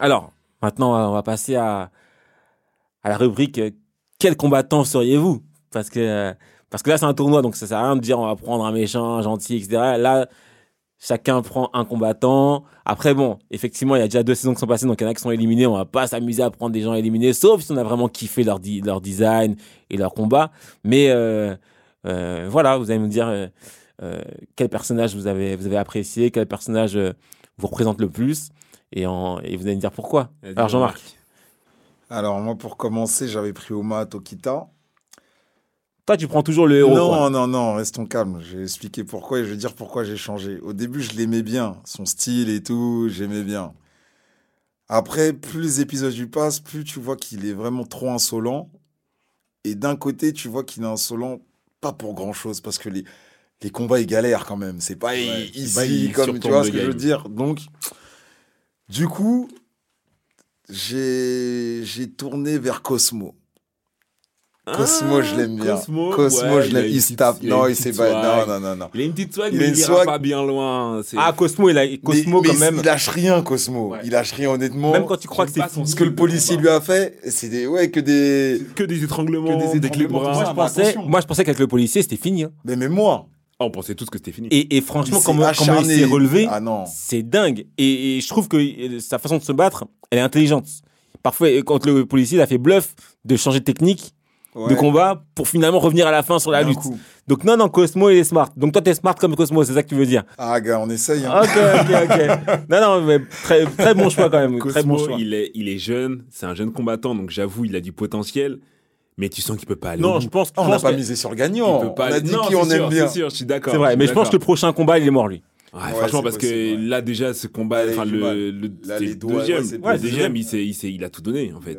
Alors, maintenant, on va passer à, à la rubrique euh, Quel combattant seriez-vous? Parce que euh, parce que là, c'est un tournoi, donc ça sert à rien de dire on va prendre un méchant, un gentil, etc. Là, chacun prend un combattant. Après, bon, effectivement, il y a déjà deux saisons qui sont passées, donc il y en a qui sont éliminés. On va pas s'amuser à prendre des gens éliminés, sauf si on a vraiment kiffé leur, leur design et leur combat. Mais euh, voilà, vous allez me dire euh, euh, quel personnage vous avez, vous avez apprécié, quel personnage euh, vous représente le plus, et, en, et vous allez me dire pourquoi. Alors, Jean-Marc. Alors, moi, pour commencer, j'avais pris Oma Tokita. Toi, tu prends toujours le héros. non, quoi. non, non, restons calmes. Je vais expliquer pourquoi et je vais dire pourquoi j'ai changé. Au début, je l'aimais bien, son style et tout, j'aimais bien. Après, plus les épisodes lui passent, plus tu vois qu'il est vraiment trop insolent. Et d'un côté, tu vois qu'il est insolent, pas pour grand chose, parce que les, les combats, ils galèrent quand même. C'est pas Ouais, easy, pas, comme tu vois ce que je veux dire. Donc, du coup, j'ai j'ai tourné vers Cosmo. Cosmo, je l'aime bien. Cosmo, Cosmo, ouais, je il l'aime. Il petite- se tape. il Non, il s'est pas. Non, non, non, non. Il a une petite swag, Il a mais une il ira swag. pas bien loin. Ah, Cosmo, il a, Cosmo Mais- quand mais même. Il lâche rien, Cosmo. Ouais. Il lâche rien, honnêtement. Même quand tu crois que c'est Ce que le policier lui a fait, c'est des, ouais, que des. Que des étranglements, Que des étranglements. Moi, je pensais, moi, je pensais qu'avec le policier, c'était fini. hein. Mais, mais moi. Ah, on pensait tous que c'était fini. Et, et franchement, il s'est comment, comment il s'est relevé, Ah c'est dingue. Et, et je trouve que euh, sa façon de se battre, elle est intelligente. Parfois, euh, quand le policier il a fait bluff de changer de technique de Ouais. combat pour finalement revenir à la fin sur la lutte. coup. Donc non, non, Cosmo, il est smart. Donc toi, t'es smart comme Cosmo, c'est ça que tu veux dire Ah, gars, on essaye. hein. Ok, ok, ok. Non, non, mais très, très bon choix quand même. très bon Cosmo, choix. il est, il est jeune, c'est un jeune combattant, donc j'avoue, il a du potentiel, mais tu sens qu'il peut pas aller. Non, je pense, je on n'a pas misé sur le Il gagnant. peut pas on a dit Non, qui on sûr, aime bien. C'est sûr, je suis d'accord. C'est vrai, mais je pense que le prochain combat, il est mort lui. Ouais, Ouais, franchement, parce possible, que ouais. là, déjà, ce combat, enfin, le, le, Là, c'est les le doigts, deuxième, le il, il a tout donné, en fait.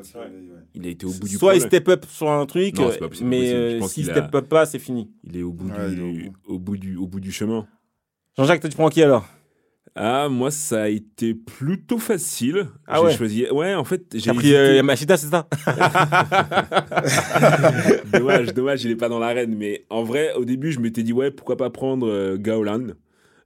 Il a été au bout du Soit il step up sur un truc, Non, c'est pas possible, mais euh, s'il qu'il step a- up pas, c'est fini. Il est au bout, Ouais, il est au du, au, bout du, au bout du chemin. Jean-Jacques, toi, tu prends qui alors? Ah, moi, ça a été plutôt facile. Ah j'ai ouais choisi. Ouais, en fait, j'ai pris euh, Yamashita, c'est ça? Dommage, dommage, il est pas dans l'arène. Mais en vrai, au début, je m'étais dit, ouais, pourquoi pas prendre euh, Gaolan,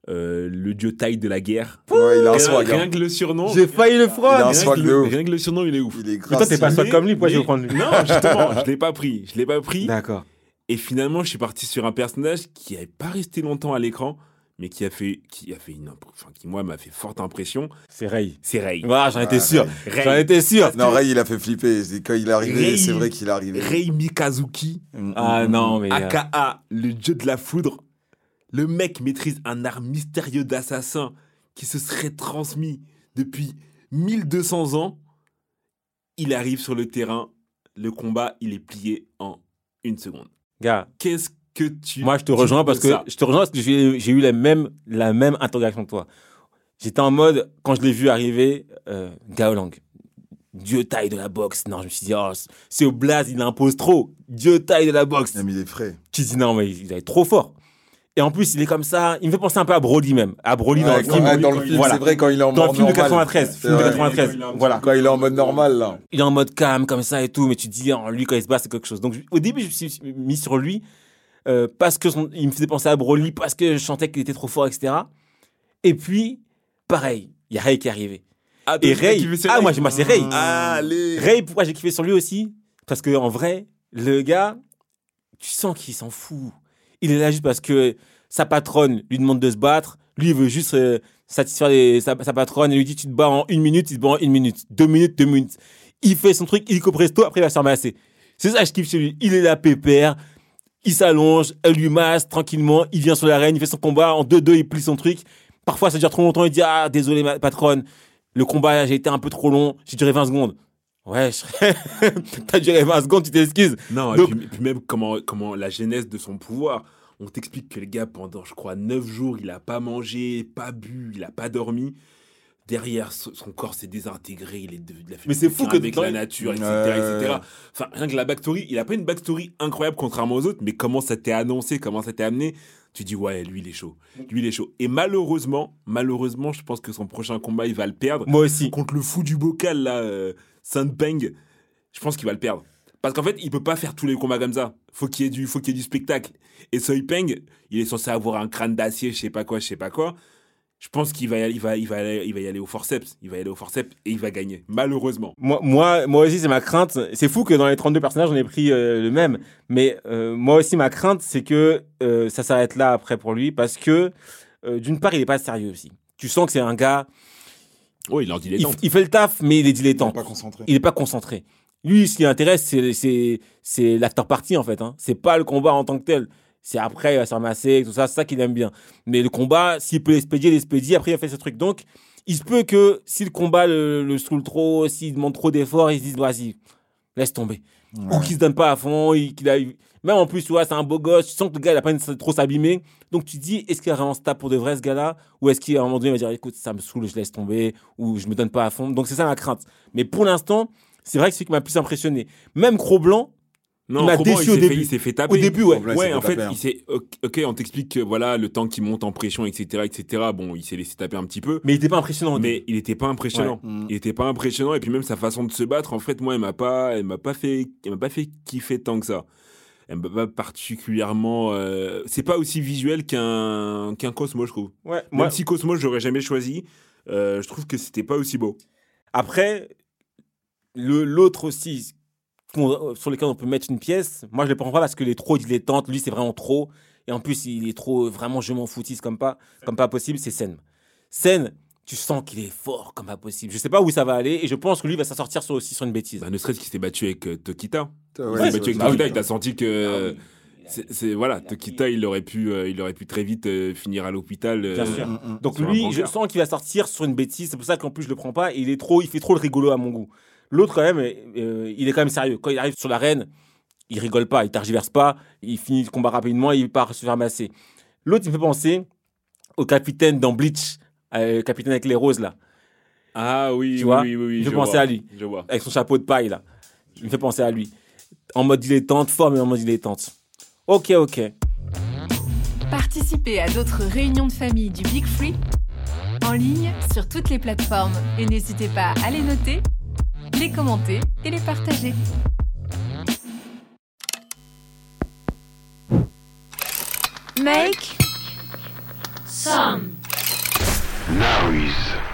euh, le dieu taille de la guerre. Ouais, il a un rien, swag. rien hein. que le surnom. J'ai failli le Il a prendre. un rien, swag que de ouf. rien que le surnom, il est ouf. Il est Mais toi, t'es pas grave. swag comme lui, pourquoi je vais Mais- prendre lui? Non, justement, je l'ai pas pris. Je l'ai pas pris. D'accord. Et finalement, je suis parti sur un personnage qui n'avait pas resté longtemps à l'écran, mais qui a fait, qui a fait une, enfin, qui moi m'a fait forte impression. C'est Ray. C'est Ray. Voilà, j'en étais Ouais, sûr. Ray. J'en étais sûr. Non, Ray, il a fait flipper. C'est Quand il est arrivé, Ray- c'est vrai qu'il est arrivé. Ray Mikazuki, Mm, Ah non, mais. euh, aka le dieu de la foudre. Le mec maîtrise un art mystérieux d'assassin qui se serait transmis depuis 1200 ans. Il arrive sur le terrain, le combat, il est plié en une seconde. Gars, Qu'est-ce que tu. moi, je te rejoins parce que ça? je te rejoins parce que j'ai eu la même, la même interrogation que toi. J'étais en mode, quand je l'ai vu arriver, euh, Gaolang, Dieu taille de la boxe. Non, je me suis dit, oh, c'est au blaze, il impose trop. Dieu taille de la boxe. Non, mais il est frais. Tu dis, non, mais il est trop fort. Et en plus, il est comme ça. Il me fait penser un peu à Broly même. À Broly dans le film. ouais, dans le film, Voilà. c'est vrai quand il est en Dans le mode film de normal. 93. C'est Film de vrai. 93. Voilà. Quand il est en mode normal, là. il est en mode calme comme ça et tout, mais tu te dis, oh, lui, quand il se bat, c'est quelque chose. Donc, au début, je me suis mis sur lui euh, parce que son- il me faisait penser à Broly, parce que je sentais qu'il était trop fort, etc. Et puis, pareil, il y a Ray qui est arrivé. Ah, Et Ray, ah, moi, c'est Ray. Ah, allez. Ray, pourquoi j'ai kiffé sur lui aussi? Parce que en vrai, le gars, tu sens qu'il s'en fout. Il est là juste parce que sa patronne lui demande de se battre. Lui, il veut juste euh, satisfaire sa, patronne et lui dit Tu te bats en une minute, il se bat en une minute. Deux minutes, deux minutes. Il fait son truc, il presto, après il va se ramasser. C'est ça je kiffe chez lui. Il est là, pépère. Il s'allonge, elle lui masse tranquillement. Il vient sur l'arène, il fait son combat. En 2-2, il plie son truc. Parfois, ça dure trop longtemps. Il dit Ah, désolé, ma patronne. Le combat, j'ai été un peu trop long. J'ai duré 20 secondes. Ouais, je- t'as duré 20 secondes, tu t'excuses. Non, et Donc- puis, puis même comment, comment la genèse de son pouvoir. On t'explique que le gars, pendant, je crois, 9 jours, il a pas mangé, pas bu, il a pas dormi. Derrière, so- son corps s'est désintégré, il est devenu il a fait Mais c'est fou que avec la nature, etc. Enfin, rien que la backstory, il a pas une backstory incroyable contrairement aux autres, mais comment ça t'est annoncé, comment ça t'est amené, tu dis ouais, lui il est chaud, lui il est chaud. Et malheureusement, malheureusement, je pense que son prochain combat, il va le perdre Moi aussi. contre le fou du bocal là, euh, Saint Bang. Je pense qu'il va le perdre Parce qu'en fait, il peut pas faire tous les combats comme ça. Faut qu'il y ait du, faut qu'il y ait du spectacle. Et Soy Peng, il est censé avoir un crâne d'acier, je sais pas quoi, je sais pas quoi. Je pense qu'il va, y aller- il va, il va, aller- il va y aller au forceps. Il va y aller au forceps et il va gagner. Malheureusement. Moi, moi, moi aussi, c'est ma crainte. C'est fou que dans les 32 personnages, on ait pris euh, le même. Mais euh, moi aussi, ma crainte, c'est que euh, ça s'arrête là après pour lui. Parce que, euh, d'une part, il est pas sérieux aussi. Tu sens que c'est un gars. Oh, il en dit les Il, il fait le taf, mais il est Il est dilettante. pas concentré. Il est pas concentré. Lui, ce qui l'intéresse, c'est l'acteur parti, en fait. Hein. C'est pas le combat en tant que tel. C'est après, il va se ramasser, tout ça, c'est ça qu'il aime bien. Mais le combat, s'il peut l'expédier, il l'expédie, après, il a fait ce truc. Donc, il se peut que si le combat le, le saoule trop, s'il demande trop d'efforts, il se dise, vas-y, laisse tomber. Ou qu'il se donne pas à fond, il- qu'il a Même en plus, tu vois, c'est un beau gosse, tu sens que le gars, il a pas trop s'abîmer. Donc, tu te dis, est-ce qu'il a vraiment se tape pour de vrai, ce gars-là? Ou est-ce qu'à un moment donné, il va dire, écoute, ça me saoule, je laisse tomber, ou je me donne pas à fond. Donc, c'est ça ma crainte. Mais pour l'instant, c'est vrai que c'est ce qui m'a plus impressionné. Même Cro-Blanc, Non, m'a Croban, déçu il au s'est fait- début. Il s'est fait taper. au début, ouais. Il Ouais, en fait taper, hein. il s'est. Ok, on t'explique que voilà, le temps qu'il monte en pression, etc., etc. Bon, il s'est laissé taper un petit peu. Mais il était pas impressionnant. Mais il était pas impressionnant. Ouais. Mm. Il était pas impressionnant et puis même sa façon de se battre, en fait, moi, elle m'a pas, elle m'a pas fait, elle m'a pas fait kiffer tant que ça. Elle m'a pas particulièrement. euh, C'est pas aussi visuel qu'un qu'un Cosmo, je trouve. Ouais, Même moi, si Cosmo, j'aurais jamais choisi, euh, je trouve que c'était pas aussi beau. Après, le- l'autre aussi, sur lequel on peut mettre une pièce, moi je le prends pas parce que les trop dilettante, lui c'est vraiment trop. Et en plus, il est trop, vraiment, je m'en foutisse comme pas, comme pas possible, c'est Sen. Sen, tu sens qu'il est fort comme pas possible. Je sais pas où ça va aller et je pense que lui va s'en sortir sur- aussi sur une bêtise. Bah, ne serait-ce qu'il s'est battu avec euh, Tokita. Ouais, il s'est battu avec bah Tokita, oui. il t'a senti que. Ah oui. c'est- c'est- voilà, Tokita, il aurait pu, euh, il aurait pu très vite euh, finir à l'hôpital. euh, Bien sûr. Mm, mm. Donc Sur un lui, je sens qu'il va sortir sur une bêtise. C'est pour ça qu'en plus je le prends pas. Et il est trop, il fait trop le rigolo à mon goût. L'autre quand même, euh, il est quand même sérieux. Quand il arrive sur l'arène, il rigole pas, il tergiverse pas, il finit le combat rapidement, il part se faire masser. L'autre, il me fait penser au capitaine dans Bleach, euh, le capitaine avec les roses là, Ah oui, Tu oui, vois, oui, oui, oui, je je pensais vois. à lui. Je vois. avec son chapeau de paille là. Il me fait penser à lui. En mode dilettante, fort mais en mode dilettante. Ok, ok. Participez à d'autres réunions de famille du Big Free en ligne sur toutes les plateformes et n'hésitez pas à les noter, les commenter et les partager. Make Noise.